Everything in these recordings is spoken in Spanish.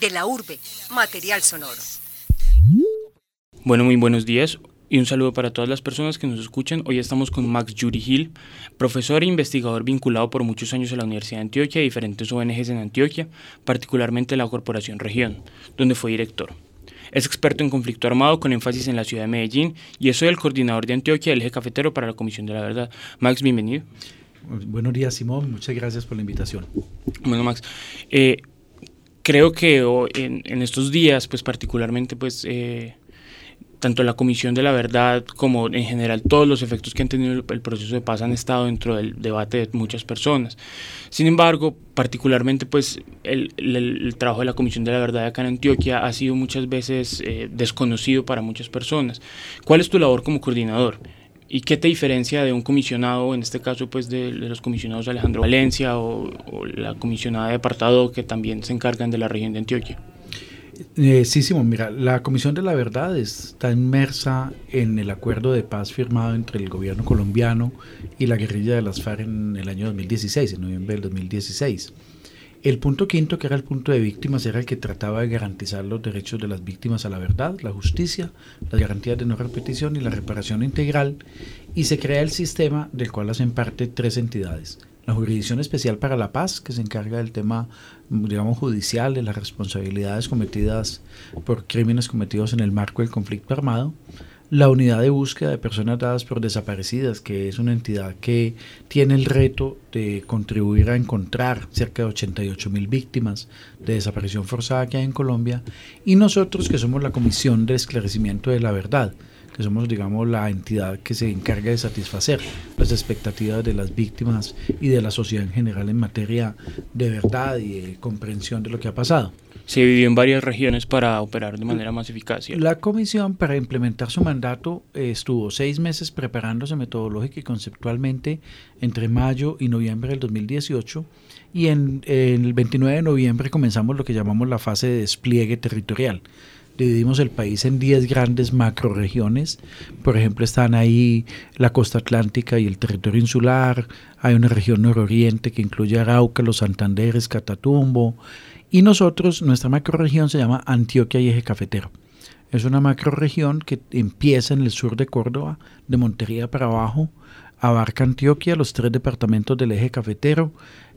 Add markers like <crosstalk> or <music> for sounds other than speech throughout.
De la urbe, material sonoro. Bueno, muy buenos días y un saludo para todas las personas que nos escuchan. Hoy estamos con Max Yuri Hill, profesor e investigador vinculado por muchos años a la Universidad de Antioquia y diferentes ONGs en Antioquia, particularmente la Corporación Región, donde fue director. Es experto en conflicto armado con énfasis en la ciudad de Medellín y es hoy el coordinador de Antioquia del eje cafetero para la Comisión de la Verdad. Max, bienvenido. Buenos días, Simón. Muchas gracias por la invitación. Bueno, Max, eh, creo que en, en, estos días, pues particularmente, pues eh, tanto la Comisión de la Verdad como en general todos los efectos que han tenido el, proceso de paz han estado dentro del debate de muchas personas. Sin embargo, particularmente pues el, trabajo de la Comisión de la Verdad acá en Antioquia ha sido muchas veces eh, desconocido para muchas personas. ¿Cuál es tu labor como coordinador? ¿Y qué te diferencia de un comisionado, en este caso pues de, los comisionados Alejandro Valencia o, o la comisionada de apartado que también se encargan de la región de Antioquia? Eh, sí, Simón, mira, la Comisión de la Verdad está inmersa en el acuerdo de paz firmado entre el gobierno colombiano y la guerrilla de las FARC en el año 2016, en noviembre del 2016. El punto quinto, que era el punto de víctimas, era el que trataba de garantizar los derechos de las víctimas a la verdad, la justicia, las garantías de no repetición y la reparación integral, y se crea el sistema del cual hacen parte tres entidades. La Jurisdicción Especial para la Paz, que se encarga del tema, digamos, judicial, de las responsabilidades cometidas por crímenes cometidos en el marco del conflicto armado, la Unidad de Búsqueda de Personas Dadas por Desaparecidas, que es una entidad que tiene el reto de contribuir a encontrar cerca de 88 mil víctimas de desaparición forzada que hay en Colombia, y nosotros que somos la Comisión de Esclarecimiento de la Verdad, que somos, digamos, la entidad que se encarga de satisfacer las expectativas de las víctimas y de la sociedad en general en materia de verdad y de comprensión de lo que ha pasado. Se dividió en varias regiones para operar de manera más eficaz. La comisión, para implementar su mandato, eh, estuvo seis meses preparándose metodológica y conceptualmente entre mayo y noviembre del 2018 y en, en el 29 de noviembre comenzamos lo que llamamos la fase de despliegue territorial dividimos el país en 10 grandes macroregiones. Por ejemplo, están ahí la costa atlántica y el territorio insular. Hay una región nororiente que incluye Arauca, los Santanderes, Catatumbo. Y nosotros, nuestra macroregión se llama Antioquia y Eje Cafetero. Es una macroregión que empieza en el sur de Córdoba, de Montería para abajo, abarca Antioquia, los tres departamentos del eje cafetero,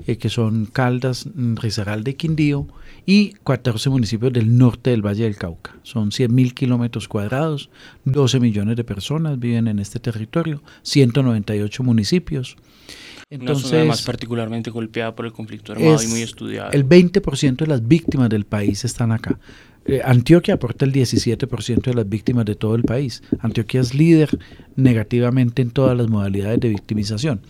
eh, que son Caldas, Risaralda y Quindío, y 14 municipios del norte del Valle del Cauca. Son 100.000 kilómetros cuadrados, 12 millones de personas viven en este territorio, 198 municipios. Entonces, Una zona más particularmente golpeada por el conflicto armado y muy estudiada. El 20% de las víctimas del país están acá. Eh, Antioquia aporta el 17% de las víctimas de todo el país. Antioquia es líder negativamente en todas las modalidades de victimización.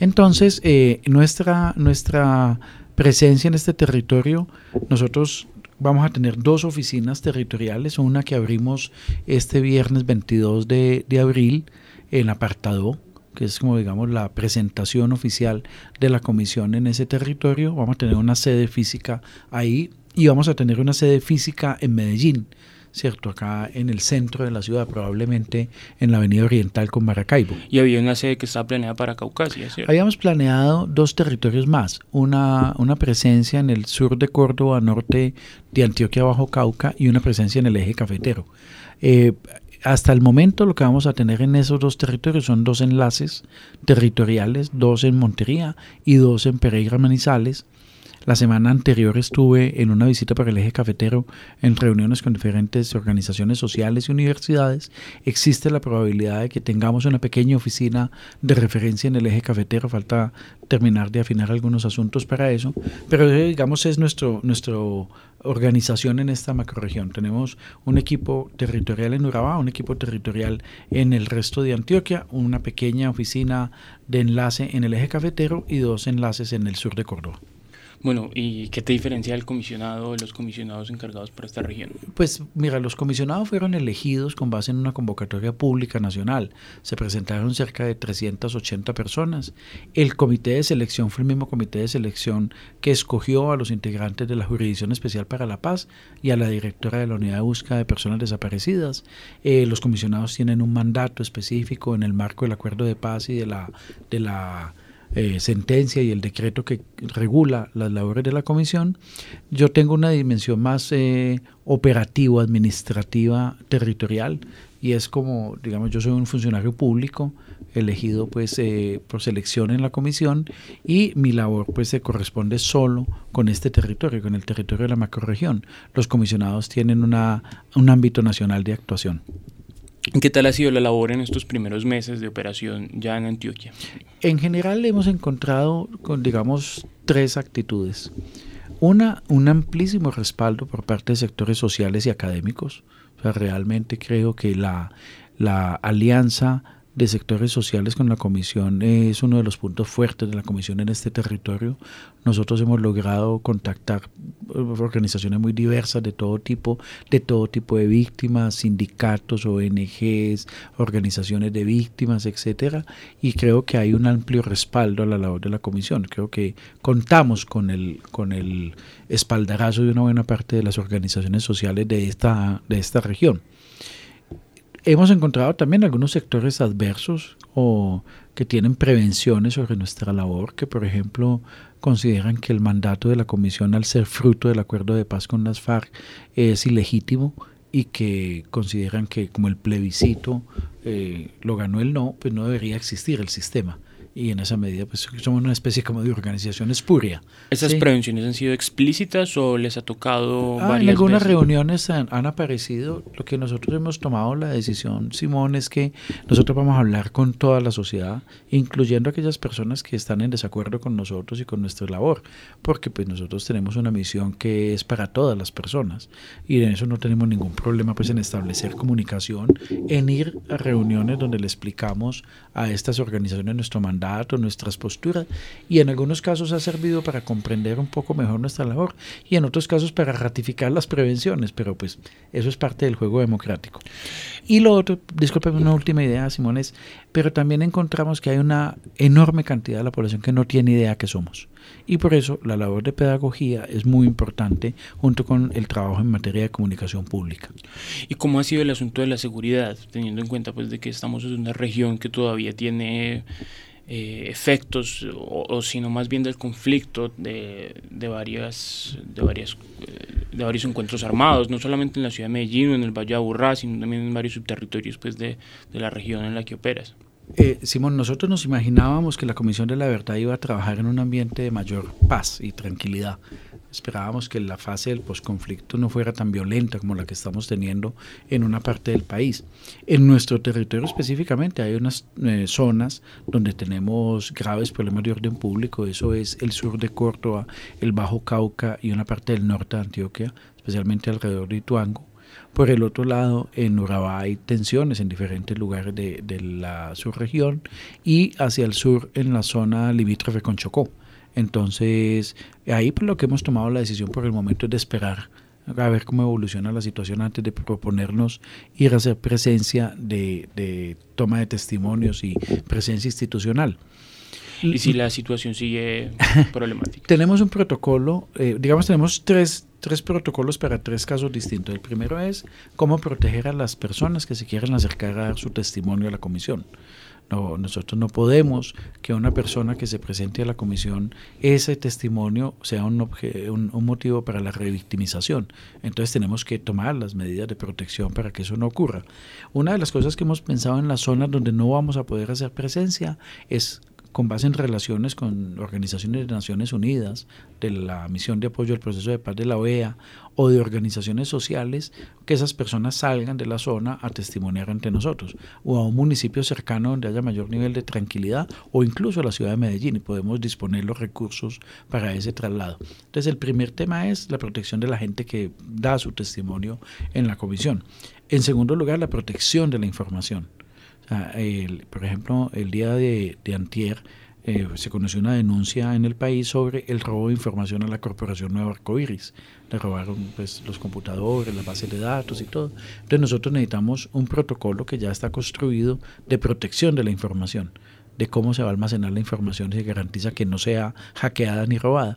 Entonces, eh, nuestra, nuestra presencia en este territorio, nosotros vamos a tener dos oficinas territoriales, una que abrimos este viernes 22 de, de abril en Apartado, que es como digamos la presentación oficial de la comisión en ese territorio. Vamos a tener una sede física ahí y vamos a tener una sede física en Medellín, ¿cierto? Acá en el centro de la ciudad, probablemente en la avenida oriental con Maracaibo. Y había una sede que estaba planeada para Caucasia, ¿cierto? Habíamos planeado dos territorios más, una, una presencia en el sur de Córdoba, norte de Antioquia bajo Cauca y una presencia en el eje cafetero. Eh, hasta el momento lo que vamos a tener en esos dos territorios son dos enlaces territoriales, dos en Montería y dos en Pereira Manizales, la semana anterior estuve en una visita para el eje cafetero en reuniones con diferentes organizaciones sociales y universidades. Existe la probabilidad de que tengamos una pequeña oficina de referencia en el eje cafetero. Falta terminar de afinar algunos asuntos para eso. Pero digamos es nuestro, nuestro organización en esta macroregión. Tenemos un equipo territorial en Urabá, un equipo territorial en el resto de Antioquia, una pequeña oficina de enlace en el eje cafetero y dos enlaces en el sur de Córdoba. Bueno, ¿y qué te diferencia del comisionado de los comisionados encargados por esta región? Pues mira, los comisionados fueron elegidos con base en una convocatoria pública nacional. Se presentaron cerca de 380 personas. El comité de selección fue el mismo comité de selección que escogió a los integrantes de la Jurisdicción Especial para la Paz y a la directora de la Unidad de Búsqueda de Personas Desaparecidas. Eh, los comisionados tienen un mandato específico en el marco del acuerdo de paz y de la... De la eh, sentencia y el decreto que regula las labores de la comisión, yo tengo una dimensión más eh, operativa, administrativa, territorial, y es como, digamos, yo soy un funcionario público elegido pues eh, por selección en la comisión y mi labor pues se corresponde solo con este territorio, con el territorio de la macroregión. Los comisionados tienen una, un ámbito nacional de actuación. ¿Qué tal ha sido la labor en estos primeros meses de operación ya en Antioquia? En general hemos encontrado con, digamos, tres actitudes. Una, un amplísimo respaldo por parte de sectores sociales y académicos. O sea, realmente creo que la, la alianza de sectores sociales con la comisión es uno de los puntos fuertes de la comisión en este territorio. Nosotros hemos logrado contactar eh, organizaciones muy diversas de todo tipo, de todo tipo de víctimas, sindicatos, ONGs, organizaciones de víctimas, etcétera, y creo que hay un amplio respaldo a la labor de la comisión. Creo que contamos con el con el espaldarazo de una buena parte de las organizaciones sociales de esta de esta región. Hemos encontrado también algunos sectores adversos o que tienen prevenciones sobre nuestra labor, que por ejemplo consideran que el mandato de la comisión al ser fruto del acuerdo de paz con las FARC es ilegítimo y que consideran que como el plebiscito eh, lo ganó el no, pues no debería existir el sistema y en esa medida pues somos una especie como de organización espuria. ¿Esas prevenciones han sido explícitas o les ha tocado ah, En algunas reuniones han, aparecido. Lo que nosotros hemos tomado la decisión, Simón, es que nosotros vamos a hablar con toda la sociedad, incluyendo aquellas personas que están en desacuerdo con nosotros y con nuestra labor, porque pues nosotros tenemos una misión que es para todas las personas y en eso no tenemos ningún problema pues en establecer comunicación, en ir a reuniones donde le explicamos a estas organizaciones nuestro mandato nuestras posturas y en algunos casos ha servido para comprender un poco mejor nuestra labor y en otros casos para ratificar las prevenciones, pero pues eso es parte del juego democrático. Y lo otro, discúlpeme una última idea, Simones, pero también encontramos que hay una enorme cantidad de la población que no tiene idea que somos. Y por eso la labor de pedagogía es muy importante junto con el trabajo en materia de comunicación pública. ¿Y cómo ha sido el asunto de la seguridad, teniendo en cuenta pues de que estamos en una región que todavía tiene eh, efectos o, sino más bien del conflicto de, de varias de varias de varios encuentros armados no solamente en la ciudad de Medellín o en el Valle de Aburrá sino también en varios subterritorios pues de, de la región en la que operas eh, Simón, nosotros nos imaginábamos que la Comisión de la Verdad iba a trabajar en un ambiente de mayor paz y tranquilidad. Esperábamos que la fase del posconflicto no fuera tan violenta como la que estamos teniendo en una parte del país. En nuestro territorio específicamente hay unas eh, zonas donde tenemos graves problemas de orden público. Eso es el sur de Córdoba, el Bajo Cauca y una parte del norte de Antioquia, especialmente alrededor de Ituango. Por el otro lado, en Urabá hay tensiones en diferentes lugares de, de la subregión y hacia el sur en la zona limítrofe con Chocó. Entonces, ahí por lo que hemos tomado la decisión por el momento es de esperar a ver cómo evoluciona la situación antes de proponernos ir a hacer presencia de, de toma de testimonios y presencia institucional. ¿Y si la situación sigue <laughs> problemática? tenemos un protocolo, eh, digamos, tenemos tres, tres protocolos para tres casos distintos. El primero es cómo proteger a las personas que se quieren acercar a dar su testimonio a la comisión. No, nosotros no podemos que una persona que se presente a la comisión, ese testimonio sea un, un, motivo para la revictimización. Entonces tenemos que tomar las medidas de protección para que eso no ocurra. Una de las cosas que hemos pensado en las zonas donde no vamos a poder hacer presencia es con base en relaciones con organizaciones de Naciones Unidas, de la misión de apoyo al proceso de paz de la OEA o de organizaciones sociales, que esas personas salgan de la zona a testimoniar ante nosotros, o a un municipio cercano donde haya mayor nivel de tranquilidad, o incluso a la ciudad de Medellín, y podemos disponer los recursos para ese traslado. Entonces, el primer tema es la protección de la gente que da su testimonio en la comisión. En segundo lugar, la protección de la información por ejemplo, el día de, antier eh, se conoció una denuncia en el país sobre el robo de información a la Corporación Nueva Arcoiris. Le robaron pues, los computadores, las bases de datos y todo. Entonces nosotros necesitamos un protocolo que ya está construido de protección de la información de cómo se va a almacenar la información y se garantiza que no sea hackeada ni robada.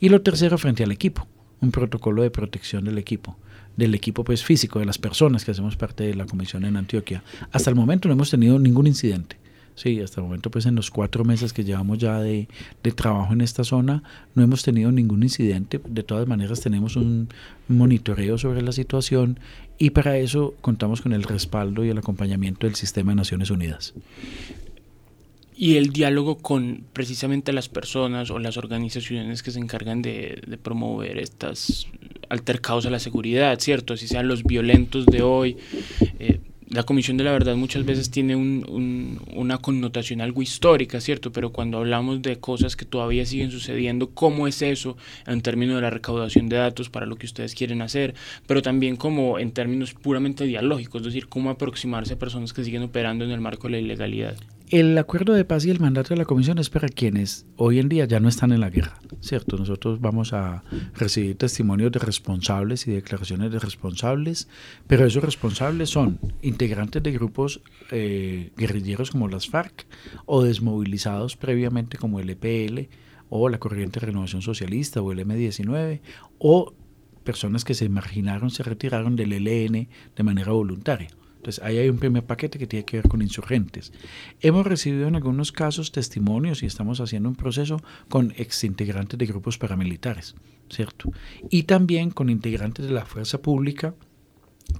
Y lo tercero, frente al equipo, un protocolo de protección del equipo del equipo pues físico, de las personas que hacemos parte de la comisión en Antioquia. Hasta el momento no hemos tenido ningún incidente. Sí, hasta el momento, pues en los cuatro meses que llevamos ya de, de, trabajo en esta zona, no hemos tenido ningún incidente. De todas maneras, tenemos un monitoreo sobre la situación y para eso contamos con el respaldo y el acompañamiento del sistema de Naciones Unidas y el diálogo con precisamente las personas o las organizaciones que se encargan de, de, promover estos altercados a la seguridad, ¿cierto? Así sean los violentos de hoy. Eh, la Comisión de la Verdad muchas veces tiene un, una connotación algo histórica, ¿cierto? Pero cuando hablamos de cosas que todavía siguen sucediendo, ¿cómo es eso en términos de la recaudación de datos para lo que ustedes quieren hacer? Pero también como en términos puramente dialógicos, es decir, cómo aproximarse a personas que siguen operando en el marco de la ilegalidad. El acuerdo de paz y el mandato de la Comisión es para quienes hoy en día ya no están en la guerra, ¿cierto? Nosotros vamos a recibir testimonios de responsables y declaraciones de responsables, pero esos responsables son integrantes de grupos eh, guerrilleros como las FARC o desmovilizados previamente como el EPL o la Corriente de Renovación Socialista o el M19 o personas que se marginaron, se retiraron del ELN de manera voluntaria. Entonces, ahí hay un primer paquete que tiene que ver con insurgentes. Hemos recibido en algunos casos testimonios y estamos haciendo un proceso con exintegrantes de grupos paramilitares, ¿cierto? Y también con integrantes de la fuerza pública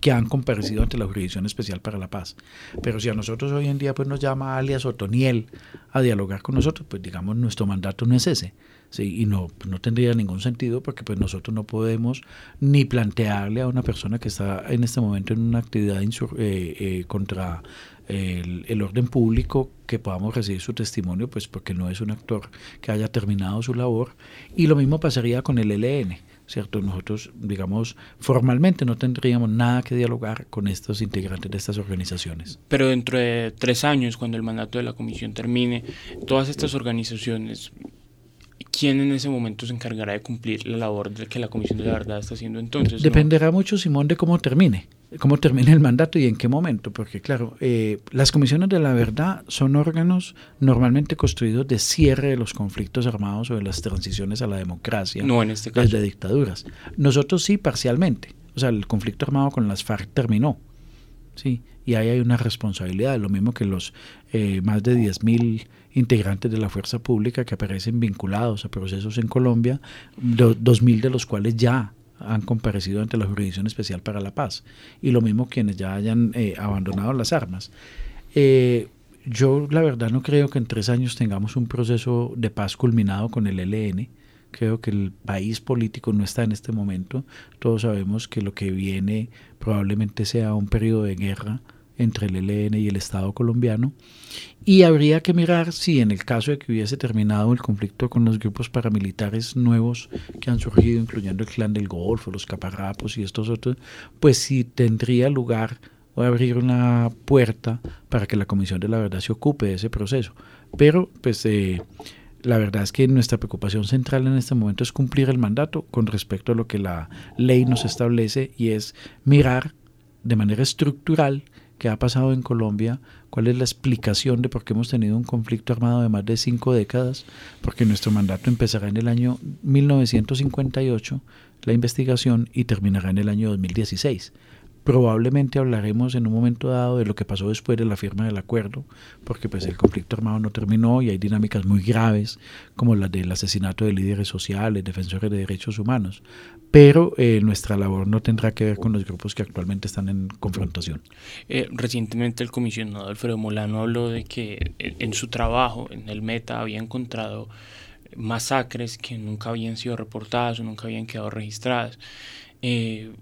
que han comparecido ante la Jurisdicción Especial para la Paz. Pero si a nosotros hoy en día pues nos llama alias Otoniel a dialogar con nosotros, pues digamos nuestro mandato no es ese. Sí, y no, no tendría ningún sentido porque pues nosotros no podemos ni plantearle a una persona que está en este momento en una actividad eh, eh, contra el, el, orden público que podamos recibir su testimonio, pues porque no es un actor que haya terminado su labor. Y lo mismo pasaría con el ELN. ¿cierto? Nosotros, digamos, formalmente no tendríamos nada que dialogar con estos integrantes de estas organizaciones. Pero dentro de tres años, cuando el mandato de la comisión termine, todas estas organizaciones ¿quién en ese momento se encargará de cumplir la labor de que la Comisión de la Verdad está haciendo entonces? Dependerá mucho, Simón, de cómo termine, cómo termine el mandato y en qué momento, porque claro, eh, las comisiones de la verdad son órganos normalmente construidos de cierre de los conflictos armados o de las transiciones a la democracia, no en este caso. desde dictaduras. Nosotros sí, parcialmente. O sea, el conflicto armado con las FARC terminó. Sí, y ahí hay una responsabilidad, lo mismo que los eh, más de 10.000 integrantes de la fuerza pública que aparecen vinculados a procesos en Colombia, do, 2.000 de los cuales ya han comparecido ante la Jurisdicción Especial para la Paz, y lo mismo quienes ya hayan eh, abandonado las armas. Eh, yo la verdad no creo que en tres años tengamos un proceso de paz culminado con el ELN, Creo que el país político no está en este momento. Todos sabemos que lo que viene probablemente sea un periodo de guerra entre el ELN y el Estado colombiano. Y habría que mirar si en el caso de que hubiese terminado el conflicto con los grupos paramilitares nuevos que han surgido, incluyendo el Clan del Golfo, los Caparrapos y estos otros, pues si tendría lugar o abrir una puerta para que la Comisión de la Verdad se ocupe de ese proceso. Pero, pues, eh, la verdad es que nuestra preocupación central en este momento es cumplir el mandato con respecto a lo que la ley nos establece y es mirar de manera estructural qué ha pasado en Colombia, cuál es la explicación de por qué hemos tenido un conflicto armado de más de cinco décadas, porque nuestro mandato empezará en el año 1958, la investigación, y terminará en el año 2016. Probablemente hablaremos en un momento dado de lo que pasó después de la firma del acuerdo, porque pues el conflicto armado no terminó y hay dinámicas muy graves como la del asesinato de líderes sociales, defensores de derechos humanos. Pero eh, nuestra labor no tendrá que ver con los grupos que actualmente están en confrontación. Eh, recientemente el comisionado Alfredo Molano habló de que en su trabajo en el Meta había encontrado masacres que nunca habían sido reportadas o nunca habían quedado registradas. Eh,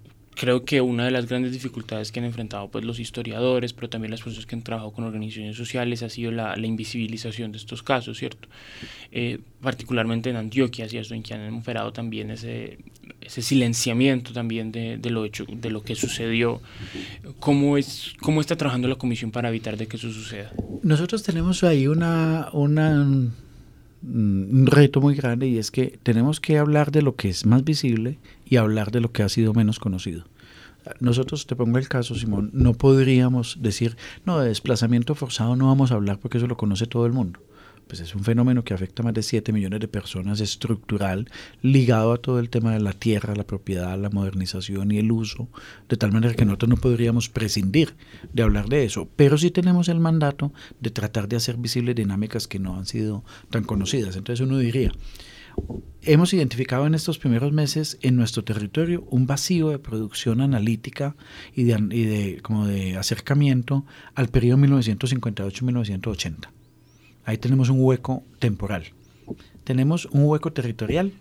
creo que una de las grandes dificultades que han enfrentado pues, los historiadores, pero también las personas que han trabajado con organizaciones sociales, ha sido la, la invisibilización de estos casos, ¿cierto? Eh, particularmente en Antioquia, ¿cierto? En que han operado también ese, ese silenciamiento también de, de, lo hecho, de lo que sucedió. ¿Cómo, es, ¿Cómo está trabajando la comisión para evitar de que eso suceda? Nosotros tenemos ahí una... una un reto muy grande y es que tenemos que hablar de lo que es más visible y hablar de lo que ha sido menos conocido. Nosotros, te pongo el caso, Simón, no podríamos decir, no, de desplazamiento forzado no vamos a hablar porque eso lo conoce todo el mundo. Pues es un fenómeno que afecta a más de 7 millones de personas, estructural, ligado a todo el tema de la tierra, la propiedad, la modernización y el uso, de tal manera que nosotros no podríamos prescindir de hablar de eso, pero sí tenemos el mandato de tratar de hacer visibles dinámicas que no han sido tan conocidas. Entonces uno diría, hemos identificado en estos primeros meses en nuestro territorio un vacío de producción analítica y de, y de como de acercamiento al periodo 1958-1980. Ahí tenemos un hueco temporal. Tenemos un hueco territorial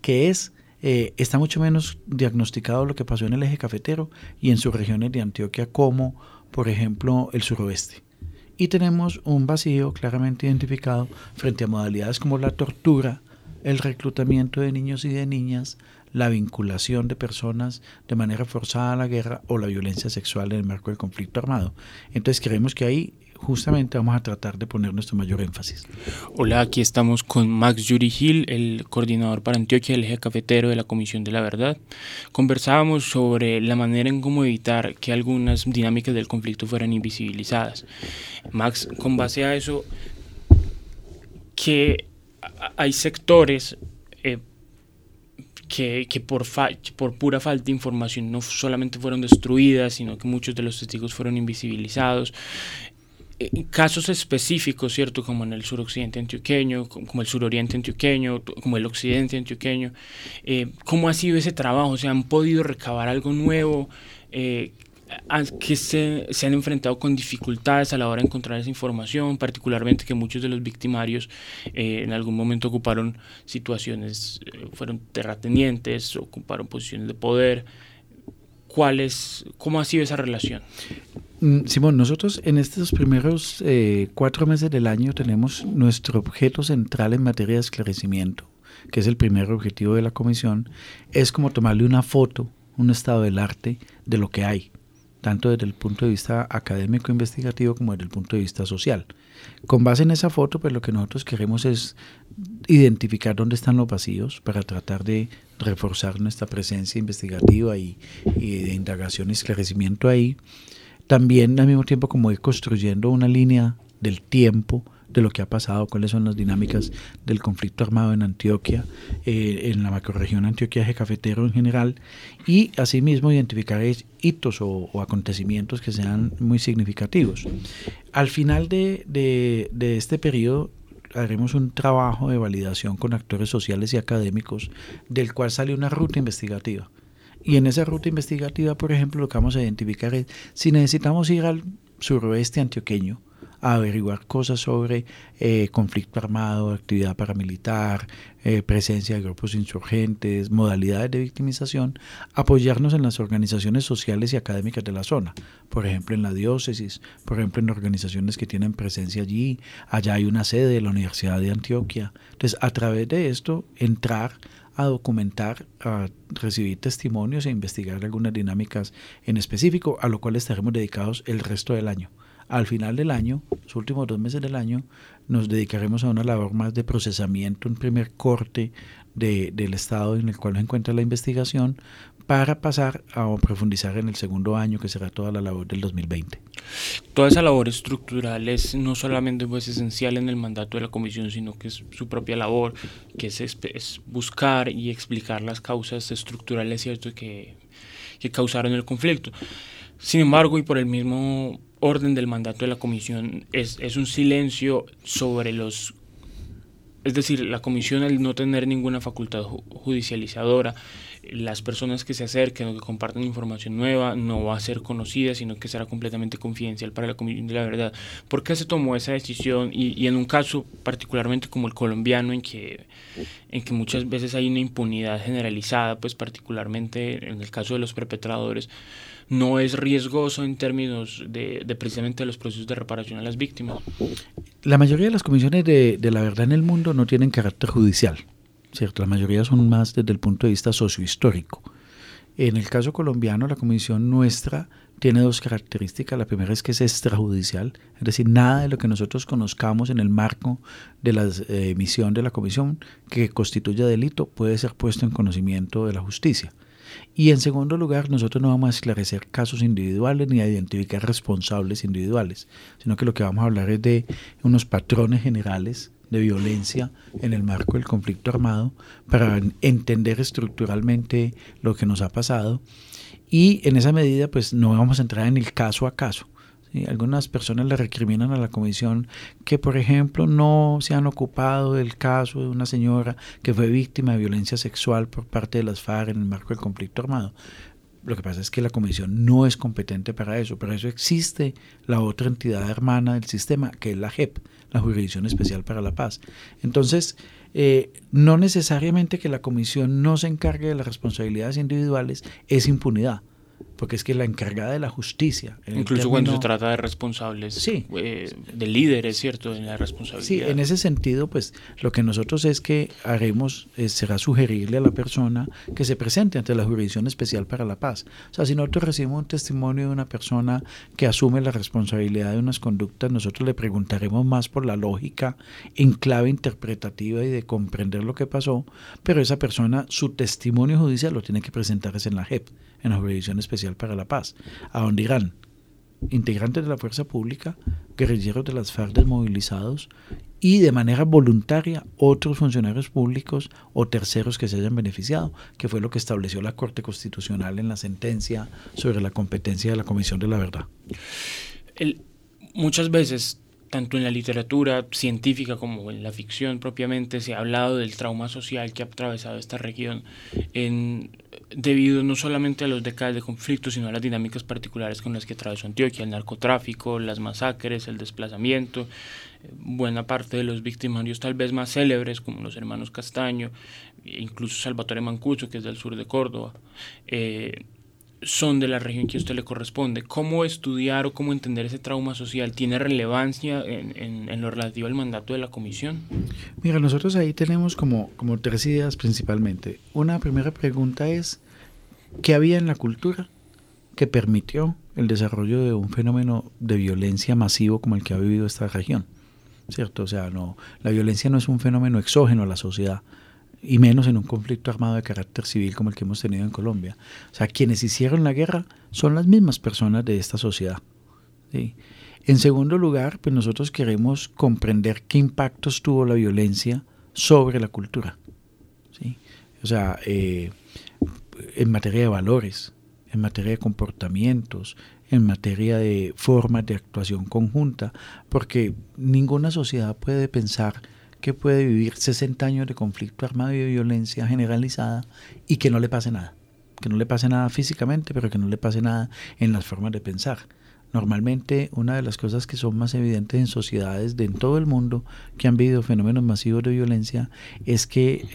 que es eh, está mucho menos diagnosticado lo que pasó en el eje cafetero y en sus regiones de Antioquia como por ejemplo el suroeste. Y tenemos un vacío claramente identificado frente a modalidades como la tortura, el reclutamiento de niños y de niñas, la vinculación de personas de manera forzada a la guerra o la violencia sexual en el marco del conflicto armado. Entonces creemos que ahí justamente vamos a tratar de poner nuestro mayor énfasis. Hola, aquí estamos con Max Yuri Gil, el coordinador para Antioquia del eje cafetero de la Comisión de la Verdad. Conversábamos sobre la manera en cómo evitar que algunas dinámicas del conflicto fueran invisibilizadas. Max, con base a eso, que hay sectores eh, que, que por, por pura falta de información no solamente fueron destruidas, sino que muchos de los testigos fueron invisibilizados. Eh, casos específicos, ¿cierto? Como en el suroccidente antioqueño, como el suroriente antioqueño, como el occidente antioqueño. Eh, ¿Cómo ha sido ese trabajo? ¿Se han podido recabar algo nuevo? Eh, se, se, han enfrentado con dificultades a la hora de encontrar esa información, particularmente que muchos de los victimarios eh, en algún momento ocuparon situaciones, eh, fueron terratenientes, ocuparon posiciones de poder. ¿Cuál ¿Cómo ha sido esa relación? Mm, Simón, nosotros en estos primeros eh, cuatro meses del año tenemos nuestro objeto central en materia de esclarecimiento, que es el primer objetivo de la comisión, es como tomarle una foto, un estado del arte de lo que hay tanto desde el punto de vista académico investigativo como desde el punto de vista social. Con base en esa foto, pues lo que nosotros queremos es identificar dónde están los vacíos para tratar de reforzar nuestra presencia investigativa y, y de indagación y esclarecimiento ahí. También al mismo tiempo como ir construyendo una línea del tiempo de lo que ha pasado, cuáles son las dinámicas del conflicto armado en Antioquia, eh, en la macroregión Antioquia Eje Cafetero en general, y asimismo identificar hitos o, acontecimientos que sean muy significativos. Al final de, de, de este periodo haremos un trabajo de validación con actores sociales y académicos, del cual sale una ruta investigativa. Y en esa ruta investigativa, por ejemplo, lo que vamos a identificar es si necesitamos ir al suroeste antioqueño, a averiguar cosas sobre eh, conflicto armado, actividad paramilitar, eh, presencia de grupos insurgentes, modalidades de victimización, apoyarnos en las organizaciones sociales y académicas de la zona, por ejemplo en la diócesis, por ejemplo en organizaciones que tienen presencia allí, allá hay una sede de la Universidad de Antioquia. Entonces, a través de esto, entrar a documentar, a recibir testimonios e investigar algunas dinámicas en específico, a lo cual estaremos dedicados el resto del año. Al final del año, los últimos dos meses del año, nos dedicaremos a una labor más de procesamiento, un primer corte de, del estado en el cual se encuentra la investigación, para pasar a profundizar en el segundo año, que será toda la labor del 2020. Toda esa labor estructural es no solamente pues, esencial en el mandato de la comisión, sino que es su propia labor, que es, buscar y explicar las causas estructurales ¿cierto? Que, que causaron el conflicto. Sin embargo, y por el mismo orden del mandato de la comisión es, es un silencio sobre los es decir, la comisión al no tener ninguna facultad judicializadora, las personas que se acerquen o que compartan información nueva no va a ser conocida, sino que será completamente confidencial para la comisión de la verdad. ¿Por qué se tomó esa decisión? Y, en un caso particularmente como el colombiano, en que, en que muchas veces hay una impunidad generalizada, pues particularmente en el caso de los perpetradores, no es riesgoso en términos de, de, precisamente los procesos de reparación a las víctimas. La mayoría de las comisiones de, de la verdad en el mundo no tienen carácter judicial, ¿cierto? La mayoría son más desde el punto de vista sociohistórico. En el caso colombiano, la comisión nuestra tiene dos características. La primera es que es extrajudicial, es decir, nada de lo que nosotros conozcamos en el marco de la eh, emisión de la comisión que constituya delito puede ser puesto en conocimiento de la justicia. Y en segundo lugar, nosotros no vamos a esclarecer casos individuales ni a identificar responsables individuales, sino que lo que vamos a hablar es de unos patrones generales de violencia en el marco del conflicto armado para entender estructuralmente lo que nos ha pasado y en esa medida pues no vamos a entrar en el caso a caso. Algunas personas le recriminan a la comisión que por ejemplo no se han ocupado del caso de una señora que fue víctima de violencia sexual por parte de las FARC en el marco del conflicto armado. Lo que pasa es que la comisión no es competente para eso. Para eso existe la otra entidad hermana del sistema, que es la JEP, la Jurisdicción Especial para la Paz. Entonces, eh, no necesariamente que la comisión no se encargue de las responsabilidades individuales es impunidad porque es que la encargada de la justicia. Incluso cuando se trata de responsables, sí, eh, de líderes, ¿cierto? En la responsabilidad. Sí, en ese sentido, pues lo que nosotros es que haremos eh, será sugerirle a la persona que se presente ante la Jurisdicción Especial para la Paz. O sea, si nosotros recibimos un testimonio de una persona que asume la responsabilidad de unas conductas, nosotros le preguntaremos más por la lógica en clave interpretativa y de comprender lo que pasó, pero esa persona, su testimonio judicial lo tiene que presentar en la JEP en la Jurisdicción Especial para la Paz, a donde irán integrantes de la fuerza pública, guerrilleros de las FARC desmovilizados y de manera voluntaria otros funcionarios públicos o terceros que se hayan beneficiado, que fue lo que estableció la Corte Constitucional en la sentencia sobre la competencia de la Comisión de la Verdad. muchas veces tanto en la literatura científica como en la ficción propiamente, se ha hablado del trauma social que ha atravesado esta región en, debido no solamente a los décadas de conflicto, sino a las dinámicas particulares con las que atravesó Antioquia, el narcotráfico, las masacres, el desplazamiento. Buena parte de los victimarios tal vez más célebres, como los hermanos Castaño, incluso Salvatore Mancuso, que es del sur de Córdoba, eh, son de la región que a usted le corresponde. ¿Cómo estudiar o cómo entender ese trauma social tiene relevancia en, en, lo relativo al mandato de la comisión? Mira, nosotros ahí tenemos como, como tres ideas principalmente. Una primera pregunta es, ¿qué había en la cultura que permitió el desarrollo de un fenómeno de violencia masivo como el que ha vivido esta región? ¿Cierto? O sea, no, la violencia no es un fenómeno exógeno a la sociedad, y menos en un conflicto armado de carácter civil como el que hemos tenido en Colombia. O sea, quienes hicieron la guerra son las mismas personas de esta sociedad. En segundo lugar, pues nosotros queremos comprender qué impactos tuvo la violencia sobre la cultura. ¿sí? O sea, eh, en materia de valores, en materia de comportamientos, en materia de formas de actuación conjunta, porque ninguna sociedad puede pensar que puede vivir 60 años de conflicto armado y de violencia generalizada y que no le pase nada. Que no le pase nada físicamente, pero que no le pase nada en las formas de pensar. Normalmente una de las cosas que son más evidentes en sociedades de todo el mundo que han vivido fenómenos masivos de violencia es que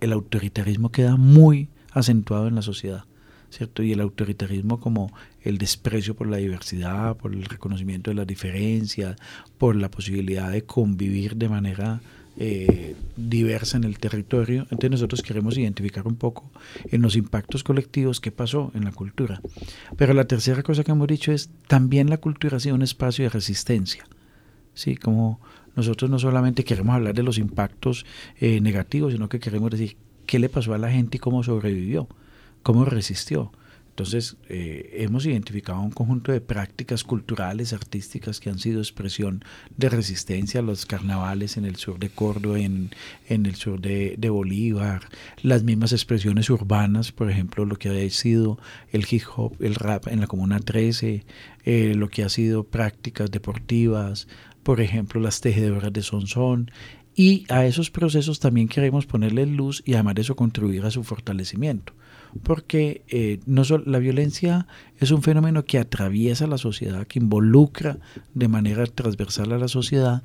el autoritarismo queda muy acentuado en la sociedad. ¿cierto? Y el autoritarismo como el desprecio por la diversidad, por el reconocimiento de las diferencias, por la posibilidad de convivir de manera eh, diversa en el territorio. Entonces nosotros queremos identificar un poco en los impactos colectivos qué pasó en la cultura. Pero la tercera cosa que hemos dicho es también la cultura ha sido un espacio de resistencia. ¿sí? Como nosotros no solamente queremos hablar de los impactos eh, negativos, sino que queremos decir qué le pasó a la gente y cómo sobrevivió, cómo resistió. Entonces, eh, hemos identificado un conjunto de prácticas culturales, artísticas que han sido expresión de resistencia, los carnavales en el sur de Córdoba, en, en el sur de, Bolívar, las mismas expresiones urbanas, por ejemplo, lo que ha sido el hip hop, el rap en la Comuna 13, eh, lo que ha sido prácticas deportivas, por ejemplo, las tejedoras de Sonsón, y a esos procesos también queremos ponerle luz y además de eso contribuir a su fortalecimiento porque eh, no la violencia es un fenómeno que atraviesa la sociedad, que involucra de manera transversal a la sociedad,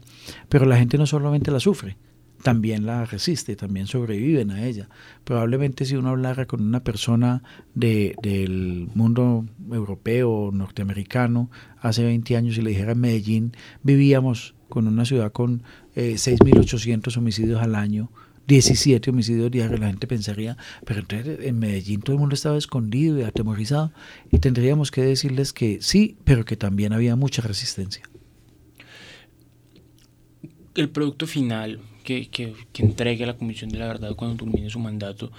pero la gente no solamente la sufre, también la resiste, también sobreviven a ella. Probablemente si uno hablara con una persona de, del mundo europeo norteamericano hace 20 años y le dijera en Medellín vivíamos con una ciudad con eh, 6.800 homicidios al año, 17 homicidios diarios, la gente pensaría, pero entonces en Medellín todo el mundo estaba escondido y atemorizado, y tendríamos que decirles que sí, pero que también había mucha resistencia. El producto final que, que, que entregue la Comisión de la Verdad cuando termine su mandato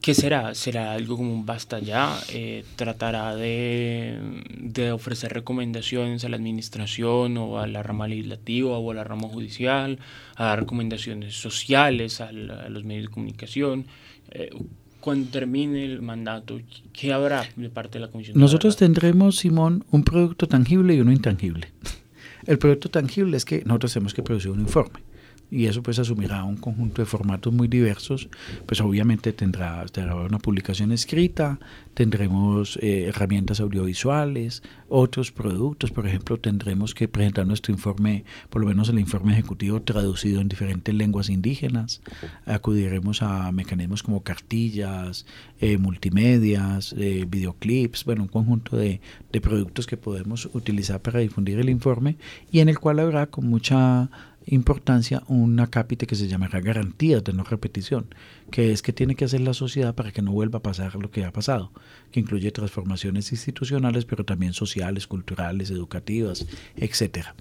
¿Qué será? ¿Será algo como un basta ya? Eh, ¿Tratará de, de, ofrecer recomendaciones a la administración o a la rama legislativa o a la rama judicial? ¿A dar recomendaciones sociales a, a los medios de comunicación? Eh, cuando termine el mandato, ¿qué habrá de parte de la Comisión? Nosotros tendremos, Simón, un producto tangible y uno intangible. <laughs> El producto tangible es que nosotros tenemos que producir un informe y eso pues asumirá un conjunto de formatos muy diversos, pues obviamente tendrá, una publicación escrita, tendremos eh, herramientas audiovisuales, otros productos, por ejemplo, tendremos que presentar nuestro informe, por lo menos el informe ejecutivo traducido en diferentes lenguas indígenas, acudiremos a mecanismos como cartillas, eh, multimedias, eh, videoclips, bueno, un conjunto de, de productos que podemos utilizar para difundir el informe y en el cual habrá con mucha importancia una cápite que se llamará garantías de no repetición, que es que tiene que hacer la sociedad para que no vuelva a pasar lo que ha pasado, que incluye transformaciones institucionales, pero también sociales, culturales, educativas, etcétera.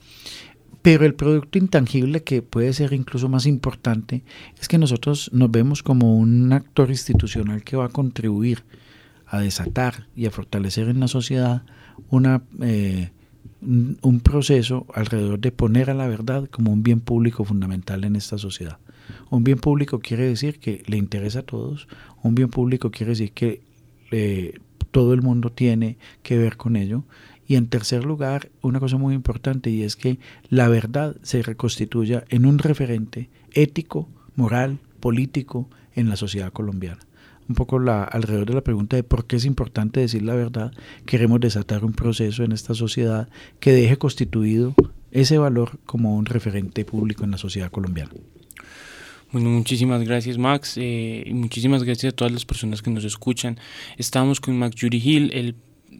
Pero el producto intangible que puede ser incluso más importante es que nosotros nos vemos como un actor institucional que va a contribuir a desatar y a fortalecer en la sociedad una eh, un proceso alrededor de poner a la verdad como un bien público fundamental en esta sociedad. Un bien público quiere decir que le interesa a todos, un bien público quiere decir que eh, todo el mundo tiene que ver con ello. Y en tercer lugar, una cosa muy importante y es que la verdad se reconstituya en un referente ético, moral, político en la sociedad colombiana un poco la, alrededor de la pregunta de por qué es importante decir la verdad, queremos desatar un proceso en esta sociedad que deje constituido ese valor como un referente público en la sociedad colombiana. Bueno, muchísimas gracias Max eh, y muchísimas gracias a todas las personas que nos escuchan. Estamos con Max Yuri Gil, el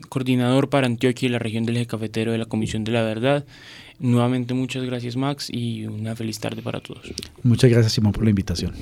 coordinador para Antioquia y la región del eje cafetero de la Comisión de la Verdad. Nuevamente muchas gracias Max y una feliz tarde para todos. Muchas gracias Simón por la invitación.